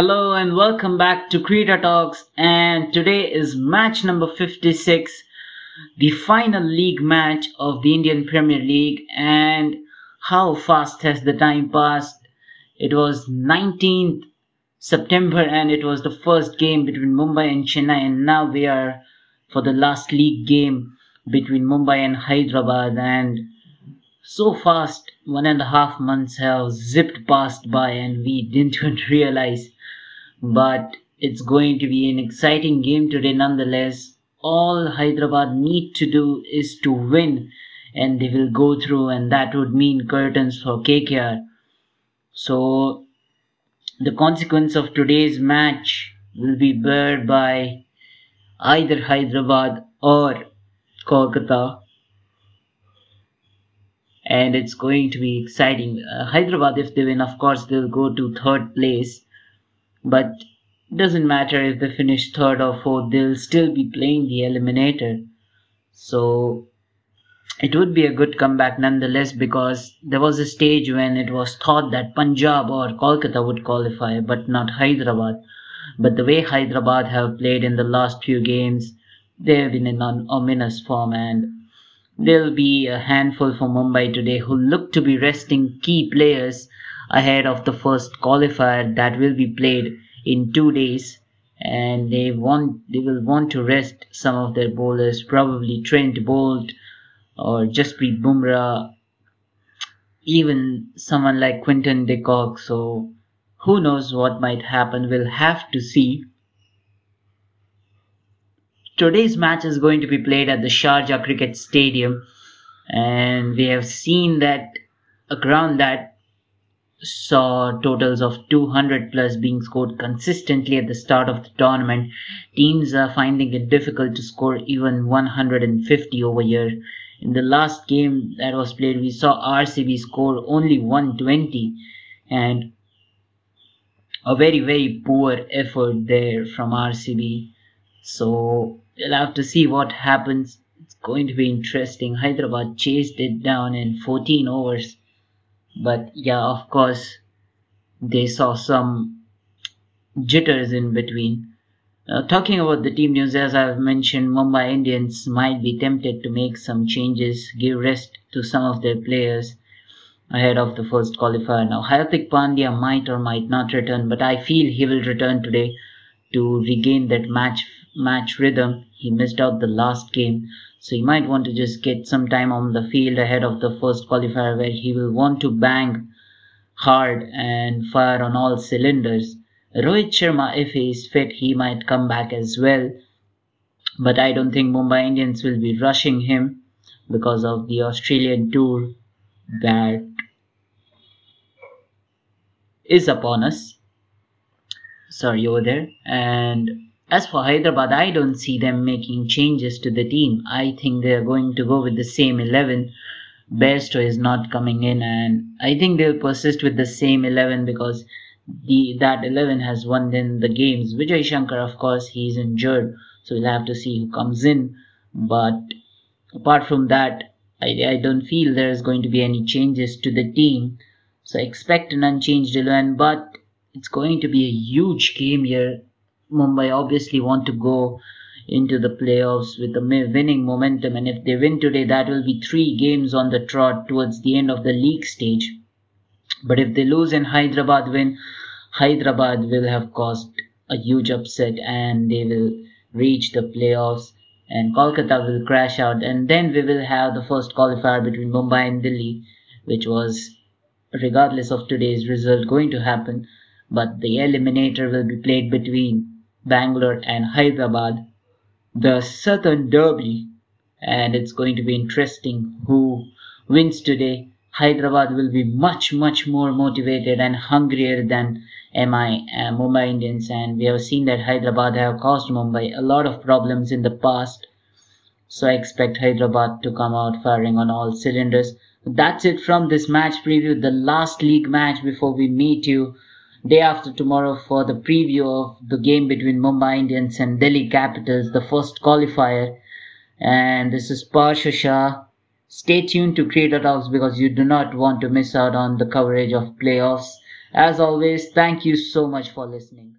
Hello and welcome back to Creator Talks. And today is match number 56, the final league match of the Indian Premier League. And how fast has the time passed? It was 19th September and it was the first game between Mumbai and Chennai. And now we are for the last league game between Mumbai and Hyderabad. And so fast, one and a half months have zipped past by and we didn't even realize but it's going to be an exciting game today nonetheless. All Hyderabad need to do is to win and they will go through and that would mean curtains for KKR. So the consequence of today's match will be bared by either Hyderabad or Kolkata and it's going to be exciting. Uh, Hyderabad, if they win, of course, they'll go to third place but doesn't matter if they finish third or fourth, they'll still be playing the eliminator. So it would be a good comeback nonetheless because there was a stage when it was thought that Punjab or Kolkata would qualify, but not Hyderabad. But the way Hyderabad have played in the last few games, they have been in an ominous form and there'll be a handful for Mumbai today who look to be resting key players ahead of the first qualifier that will be played in two days. And they want they will want to rest some of their bowlers probably Trent Boult or Jasprit Bumrah even someone like Quinton de Kock. So who knows what might happen? We'll have to see. Today's match is going to be played at the Sharjah Cricket Stadium. And we have seen that a ground that saw totals of 200 plus being scored consistently at the start of the tournament. Teams are finding it difficult to score even 150 over here. In the last game that was played, we saw RCB score only 120 and a very, very poor effort there from RCB. So we'll have to see what happens. It's going to be interesting. Hyderabad chased it down in 14 overs but yeah of course they saw some jitters in between. Uh, talking about the team news as i've mentioned mumbai indians might be tempted to make some changes give rest to some of their players ahead of the first qualifier. Now Hardik Pandya might or might not return but I feel he will return today to regain that match match rhythm he missed out the last game so he might want to just get some time on the field ahead of the first qualifier where he will want to bang hard and fire on all cylinders. Rohit Sharma, if he is fit, he might come back as well. But I don't think Mumbai Indians will be rushing him because of the Australian tour that is upon us. Sorry over there. And as for Hyderabad, I don't see them making changes to the team. I think they are going to go with the same 11. Bairstow is not coming in, and I think they'll persist with the same 11 because the that 11 has won them the games. Vijay Shankar, of course, he's injured, so we'll have to see who comes in. But apart from that, I, I don't feel there's going to be any changes to the team. So expect an unchanged 11, but it's going to be a huge game here Mumbai obviously want to go into the playoffs with a winning momentum. And if they win today that will be three games on the trot towards the end of the league stage. But if they lose and Hyderabad win Hyderabad will have caused a huge upset and they will reach the playoffs and Kolkata will crash out. And then we will have the first qualifier between Mumbai and Delhi which was regardless of today's result going to happen. But the eliminator will be played between Bangalore and Hyderabad, the Southern Derby, and it's going to be interesting who wins today. Hyderabad will be much, much more motivated and hungrier than MI, uh, Mumbai Indians, and we have seen that Hyderabad have caused Mumbai a lot of problems in the past. So I expect Hyderabad to come out firing on all cylinders. That's it from this match preview, the last league match before we meet you day after tomorrow for the preview of the game between Mumbai Indians and Delhi Capitals, the first qualifier. And this is Parsha Shah. Stay tuned to Creator Talks because you do not want to miss out on the coverage of playoffs As always, thank you so much for listening.